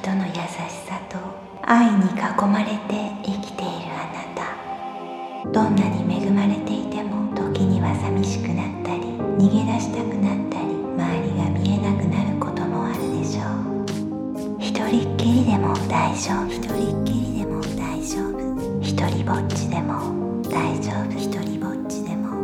の人の優しさと愛に囲まれて生きているあなた。どんなに恵まれていても時には寂しくなったり逃げ出したくなったり周りが見えなくなることもあるでしょう。一人っきりでも大丈夫。一人っきりでも大丈夫。一人ぼっちでも大丈夫。一人ぼっちでも